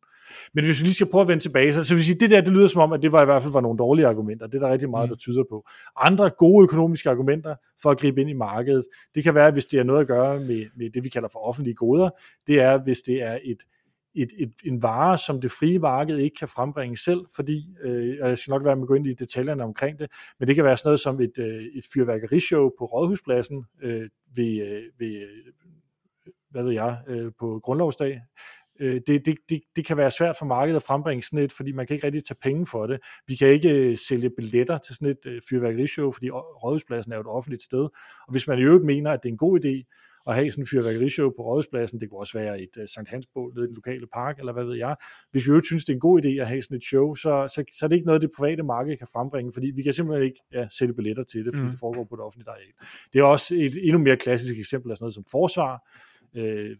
Men hvis vi lige skal prøve at vende tilbage, så, så vil sige, det der, det lyder som om, at det var i hvert fald var nogle dårlige argumenter. Det er der rigtig meget, mm. der tyder på. Andre gode økonomiske argumenter for at gribe ind i markedet, det kan være, hvis det er noget at gøre med, med det, vi kalder for offentlige goder. Det er, hvis det er et et, et, en vare, som det frie marked ikke kan frembringe selv, fordi, øh, jeg skal nok være med at gå ind i detaljerne omkring det, men det kan være sådan noget som et, øh, et fyrværkerishow på Rådhuspladsen øh, ved, øh, ved, øh, hvad ved jeg, øh, på grundlovsdag, øh, det, det, det, det kan være svært for markedet at frembringe sådan et, fordi man kan ikke rigtig tage penge for det. Vi kan ikke øh, sælge billetter til sådan et øh, fyrværkerishow, fordi Rådhuspladsen er jo et offentligt sted. Og hvis man i øvrigt mener, at det er en god idé at have sådan en fyrværkerishow på Rådhuspladsen, det kunne også være et uh, Sankt Hans bål i den lokale park, eller hvad ved jeg. Hvis vi jo synes, det er en god idé at have sådan et show, så, så, så er det ikke noget, det private marked kan frembringe, fordi vi kan simpelthen ikke ja, sælge billetter til det, fordi mm. det foregår på et offentligt areal. Det er også et endnu mere klassisk eksempel af sådan noget som forsvar, øh,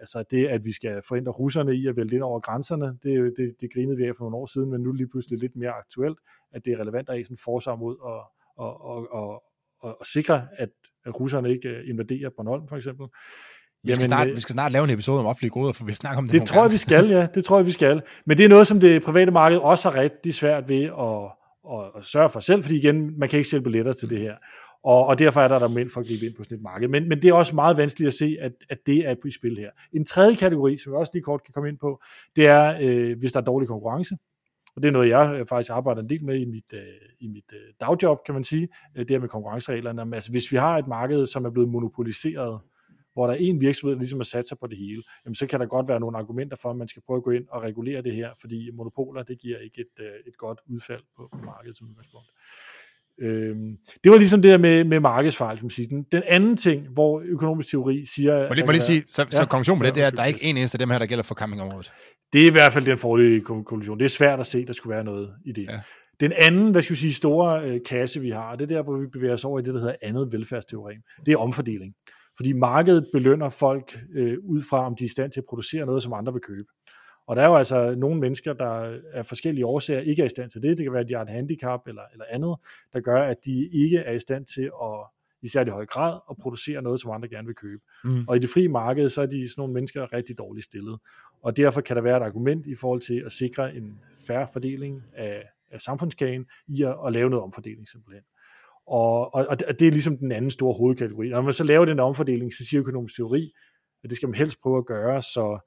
altså det, at vi skal forhindre russerne i at vælge ind over grænserne, det, det, det grinede vi af for nogle år siden, men nu er det lige pludselig lidt mere aktuelt, at det er relevant at have sådan en forsvar mod at, og, og, og, og, og sikre, at, at russerne ikke øh, invaderer Bornholm for eksempel. Vi skal, Jamen, snart, øh, vi skal snart lave en episode om offentlige goder, for vi snakker om det Det tror jeg, vi skal, ja. Det tror jeg, vi skal. Men det er noget, som det private marked også har rigtig svært ved at, at, at sørge for selv, fordi igen, man kan ikke sælge billetter til det her. Og, og derfor er der der mænd for at gribe ind på sådan et marked. Men, men det er også meget vanskeligt at se, at, at det er på spil her. En tredje kategori, som jeg også lige kort kan komme ind på, det er, øh, hvis der er dårlig konkurrence. Og det er noget, jeg øh, faktisk arbejder en del med i mit, øh, i mit øh, dagjob, kan man sige. Øh, det her med konkurrencereglerne. Altså, hvis vi har et marked, som er blevet monopoliseret, hvor der er en virksomhed, der ligesom har sat sig på det hele, jamen så kan der godt være nogle argumenter for, at man skal prøve at gå ind og regulere det her, fordi monopoler, det giver ikke et, øh, et godt udfald på, på markedet som udgangspunkt. Øhm, det var ligesom det der med, med markedsfejl, kan man sige. Den, den anden ting, hvor økonomisk teori siger... Må lige, må lige sige, så, ja, så konklusionen på det, det er, at der er ikke en eneste af dem her, der gælder for campingområdet. Det er i hvert fald den forlige konklusion. Det er svært at se, der skulle være noget i det. Ja. Den anden, hvad skal vi sige, store øh, kasse, vi har, det er der, hvor vi bevæger os over i det, der hedder andet velfærdsteorem. Det er omfordeling. Fordi markedet belønner folk øh, ud fra, om de er i stand til at producere noget, som andre vil købe. Og der er jo altså nogle mennesker, der af forskellige årsager ikke er i stand til det. Det kan være, at de har et handicap eller, eller andet, der gør, at de ikke er i stand til at i særlig høj grad at producere noget, som andre gerne vil købe. Mm. Og i det frie marked, så er de sådan nogle mennesker rigtig dårligt stillet. Og derfor kan der være et argument i forhold til at sikre en færre fordeling af, af samfundskagen i at, at lave noget omfordeling simpelthen. Og, og, og det er ligesom den anden store hovedkategori. Når man så laver den omfordeling, så siger økonomisk teori, at det skal man helst prøve at gøre, så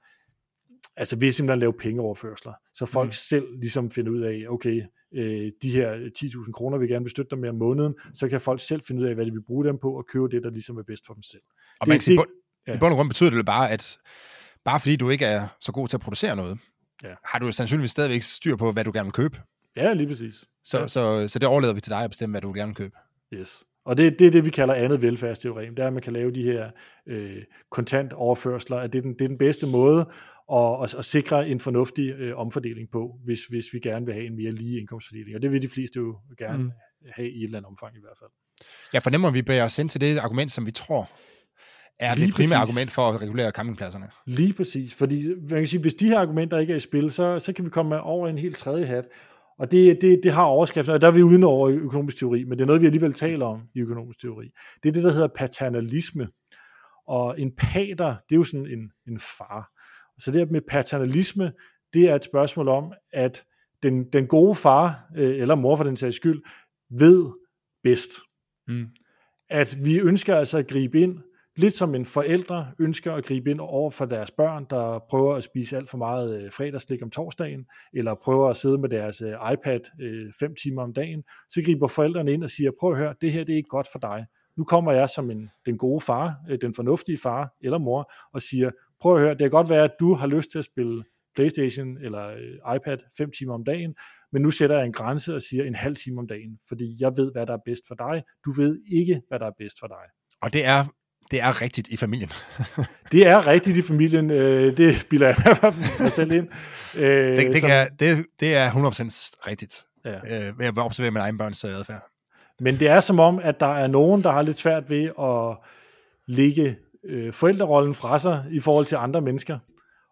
altså ved simpelthen at lave pengeoverførsler, så folk mm. selv ligesom finder ud af, okay, øh, de her 10.000 kroner vil gerne vil støtte dem med om måneden, så kan folk selv finde ud af, hvad de vil bruge dem på, og købe det, der ligesom er bedst for dem selv. Og Det- man kan sige, det- ja. i bund og grund betyder det vel bare, at bare fordi du ikke er så god til at producere noget, Ja. har du jo sandsynligvis stadigvæk styr på, hvad du gerne vil købe. Ja, lige præcis. Så, Ja. ja. så, så det overlader vi til dig at bestemme, hvad du gerne vil købe. Yes. Og det, det er det, vi kalder andet velfærdsteorem. Det er, at man kan lave de her øh, kontantoverførsler, at det er den, det er den bedste måde at, at, at sikre en fornuftig øh, omfordeling på, hvis, hvis vi gerne vil have en mere lige indkomstfordeling. Og det vil de fleste jo gerne mm. Have i et eller andet omfang i hvert fald. Jeg fornemmer, at vi bevæger os ind til det argument, som vi tror er Lige det primære præcis. argument for at regulere campingpladserne. Lige præcis, fordi man kan sige, hvis de her argumenter ikke er i spil, så, så kan vi komme over en helt tredje hat, og det, det, det har overskriften, og der er vi uden over økonomisk teori, men det er noget, vi alligevel taler om i økonomisk teori. Det er det, der hedder paternalisme, og en pater, det er jo sådan en, en far. Så det med paternalisme, det er et spørgsmål om, at den, den gode far, øh, eller mor for den sags skyld, ved bedst Mm. at vi ønsker altså at gribe ind, lidt som en forældre ønsker at gribe ind over for deres børn, der prøver at spise alt for meget øh, fredagslik om torsdagen, eller prøver at sidde med deres øh, iPad øh, fem timer om dagen, så griber forældrene ind og siger, prøv at høre, det her det er ikke godt for dig. Nu kommer jeg som en, den gode far, øh, den fornuftige far eller mor, og siger, prøv at høre, det kan godt være, at du har lyst til at spille Playstation eller øh, iPad fem timer om dagen, men nu sætter jeg en grænse og siger en halv time om dagen, fordi jeg ved, hvad der er bedst for dig. Du ved ikke, hvad der er bedst for dig. Og det er, det er rigtigt i familien. Det er rigtigt i familien. Øh, det bilder jeg mig selv ind. Øh, Det, det, som- kan, jeg- det, det er 100% rigtigt. ja. Øh, ved at observere min egen børns øh, adfærd. Men det er som om, at der er nogen, der har lidt svært ved at lægge øh, forældrerollen fra sig i forhold til andre mennesker.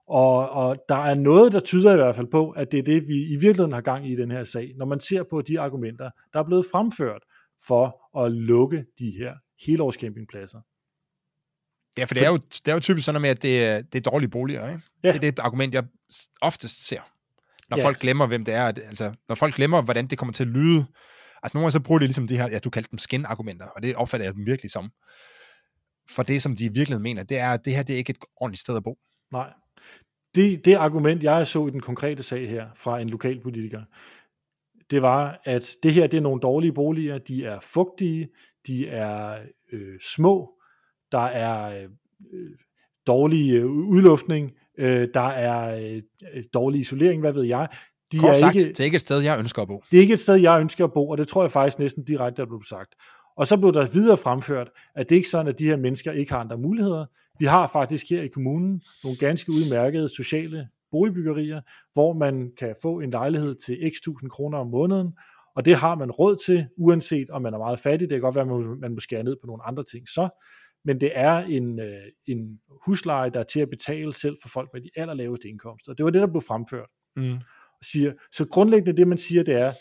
Og, og der er noget, der tyder i hvert fald på, at det er det, vi i virkeligheden har gang i i den her sag. Når man ser på de argumenter, der er blevet fremført for at lukke de her helårscampingpladser. Ja, for det er jo, det er jo typisk sådan noget med, at det er, det er dårlige boliger. Ikke? Ja. Det er det argument, jeg oftest ser. Når ja. folk glemmer, hvem det er. at- Altså, når folk glemmer, hvordan det kommer til at lyde. Altså, nogle gange så bruger de ligesom de her, ja, du kaldte dem skin-argumenter, og det opfatter jeg dem virkelig som. For det, som de i virkeligheden mener, det er, at det her det er ikke et ordentligt sted at bo. Nej. Det, det argument, jeg så i den konkrete sag her fra en lokalpolitiker, det var, at det her det er nogle dårlige boliger, de er fugtige, de er øh, små, der er øh, dårlig øh, udluftning, øh, der er øh, dårlig isolering, hvad ved jeg. De Kort er sagt, ikke, det er ikke et sted, jeg ønsker at bo. det er ikke et sted, jeg ønsker at bo, og det tror jeg faktisk næsten direkte er blevet sagt. Og så blev der videre fremført, at det ikke er sådan, at de her mennesker ikke har andre muligheder. Vi har faktisk her i kommunen nogle ganske udmærkede sociale boligbyggerier, hvor man kan få en lejlighed til x tusind kroner om måneden, og det har man råd til, uanset om man er meget fattig. Det kan godt være, at man- man må skære ned på nogle andre ting så, men det er en, øh, en husleje, der er til at betale selv for folk med de allerlaveste indkomster. Det var det, der blev fremført Mm. og siger, så grundlæggende det, man siger, det er,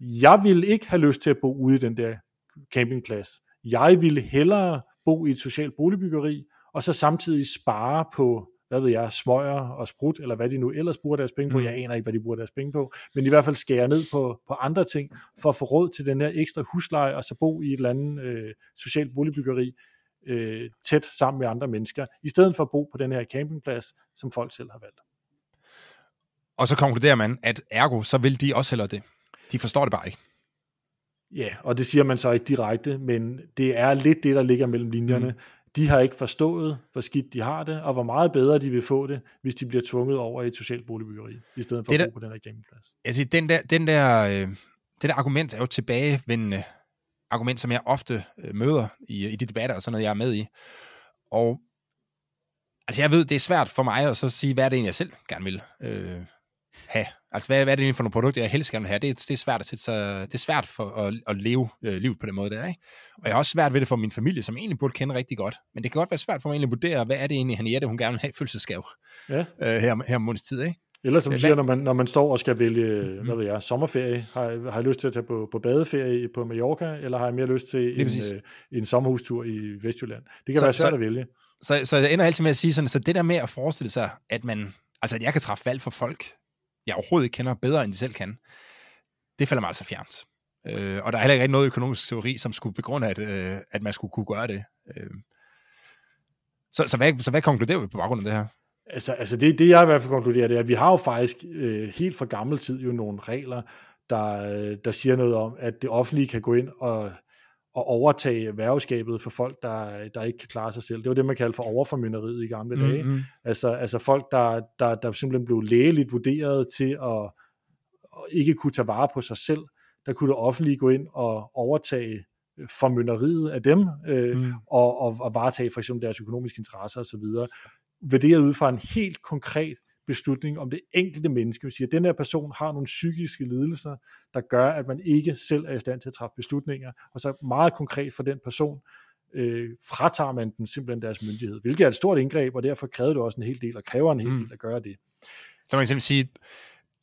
jeg vil ikke have lyst til at bo ude i den der campingplads. Jeg ville hellere bo i et socialt boligbyggeri, og så samtidig spare på, hvad ved jeg, smøger og sprut, eller hvad de nu ellers bruger deres penge på. Mm. Jeg aner ikke, hvad de bruger deres penge på, men i hvert fald skære ned på, på andre ting, for at få råd til den her ekstra husleje, og så bo i et eller andet øh, socialt boligbyggeri, øh, tæt sammen med andre mennesker, i stedet for at bo på den her campingplads, som folk selv har valgt. Og så konkluderer man, at ergo, så vil de også hellere det. De forstår det bare ikke. Ja, og det siger man så ikke direkte, men det er lidt det, der ligger mellem linjerne. Mm. De har ikke forstået, hvor skidt de har det, og hvor meget bedre de vil få det, hvis de bliver tvunget over i et socialt boligbyggeri, i stedet for Det at der- bo på den her campingplads. Altså, den der, den der, øh, det der argument er jo tilbagevendende argument, som jeg ofte øh, møder i, i de debatter og sådan noget, jeg er med i. Og altså, jeg ved, det er svært for mig at så sige, hvad er det egentlig, jeg selv gerne vil øh, have. Altså, hvad, hvad er det for nogle produkter, jeg helst gerne vil have? Det, er- det er svært at sætte sig, det er svært for at, at leve øh, livet på den måde der, ikke? Og jeg har også svært ved det for min familie, som egentlig burde kende rigtig godt. Men det kan godt være svært for mig egentlig at vurdere, hvad er det egentlig, Henriette, hun gerne vil have i fødselsdagsgave Ja. øh, her, her om måneds tid, ikke? Eller som du Øh, siger, når man, når man står og skal vælge, mm. Hvad ved jeg, sommerferie, har, jeg- har jeg lyst til at tage på, på badeferie på Mallorca, eller har jeg mere lyst til en, øh, en sommerhustur i Vestjylland? Det kan Så- være svært så- at vælge. Så, så jeg ender altid med at sige sådan, så det der med at forestille sig, at man, altså at jeg kan træffe valg for folk, jeg overhovedet ikke kender bedre, end de selv kan, det falder mig altså fjernt. Øh, og der er heller ikke noget økonomisk teori, som skulle begrunde, at, øh, at man skulle kunne gøre det. Øh. Så, så, hvad, så hvad konkluderer vi på baggrund af det her? Altså, altså det, det jeg i hvert fald konkluderer, det er, at vi har jo faktisk øh, helt fra gammel tid jo nogle regler, der, øh, der siger noget om, at det offentlige kan gå ind og, og overtage værveskabet for folk, der, der ikke kan klare sig selv. Det var det, man kaldte for overformynderiet i gamle dage. Mm, mm. Altså, altså folk, der, der, der simpelthen blev lægeligt vurderet til at, at ikke kunne tage vare på sig selv, der kunne det offentlige gå ind og overtage øh, formynderiet af dem, øh, Mm. og, og, og varetage for eksempel deres økonomiske interesser osv., vurderet ud fra en helt konkret beslutning om det enkelte menneske. Vi siger, at den her person har nogle psykiske lidelser, der gør, at man ikke selv er i stand til at træffe beslutninger, og så meget konkret for den person, øh, fratager man dem simpelthen deres myndighed, hvilket er et stort indgreb, og derfor kræver det også en hel del, og kræver en hel Mm. del at gøre det. Så man kan simpelthen sige,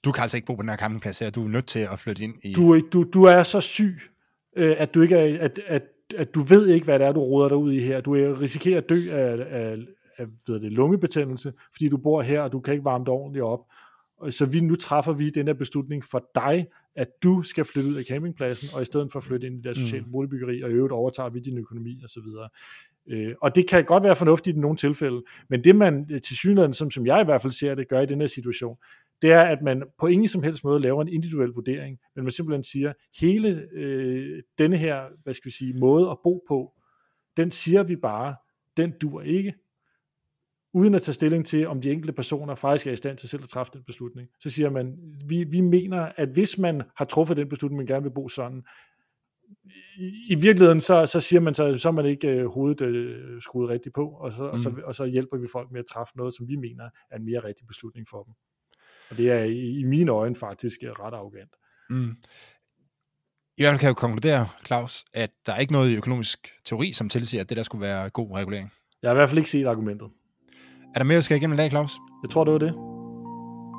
du kan altså ikke bo på den her campingplads her, du er nødt til at flytte ind i... Du, er du, du er så syg, øh, at du ikke er, at, at, at du ved ikke, hvad det er, du roder dig ud i her. Du er- risikerer at dø af, af, af hvad det, lungebetændelse, fordi du bor her, og du kan ikke varme dig ordentligt op. Så vi, nu træffer vi den her beslutning for dig, at du skal flytte ud af campingpladsen, og i stedet for at flytte ind i deres sociale boligbyggeri, og i øvrigt overtager vi din økonomi osv. Øh, og det kan godt være fornuftigt i nogle tilfælde, men det man øh, til synligheden, som, som jeg i hvert fald ser det, gør i den her situation, det er, at man på ingen som helst måde laver en individuel vurdering, men man simpelthen siger, hele øh, denne her, hvad skal vi sige, måde at bo på, den siger vi bare, den dur ikke, uden at tage stilling til, om de enkelte personer faktisk er i stand til selv at træffe den beslutning. Så siger man, vi, vi mener, at hvis man har truffet den beslutning, man gerne vil bo sådan, i, i virkeligheden, så, så siger man, så, så er man ikke øh, hovedet øh, skruet rigtigt på, og så, mm. og, så, og så hjælper vi folk med at træffe noget, som vi mener er en mere rigtig beslutning for dem. Og det er i, i mine øjne faktisk øh, ret arrogant. Mm. I hvert fald kan jeg jo konkludere, Claus, at der er ikke noget i økonomisk teori, som tilsiger, at det der skulle være god regulering. Jeg har i hvert fald ikke set argumentet. Er der mere, vi skal igennem i dag, Claus? Jeg tror, det var det.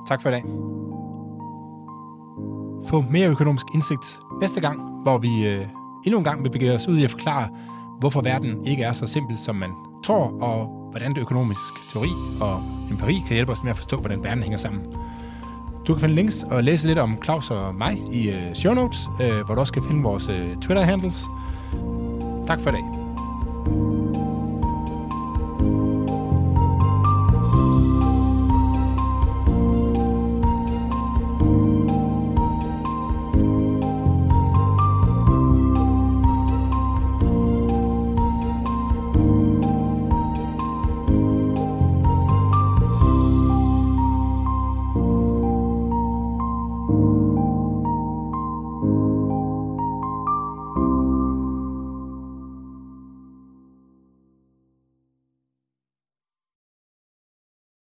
Tak for i dag. Få mere økonomisk indsigt næste gang, hvor vi øh, endnu en gang vil begive os ud i at forklare, hvorfor verden ikke er så simpel, som man tror, og hvordan det økonomisk teori og empiri kan hjælpe os med at forstå, hvordan verden hænger sammen. Du kan finde links og læse lidt om Claus og mig i øh, show notes, øh, hvor du også kan finde vores øh, Twitter-handles. Tak for i dag.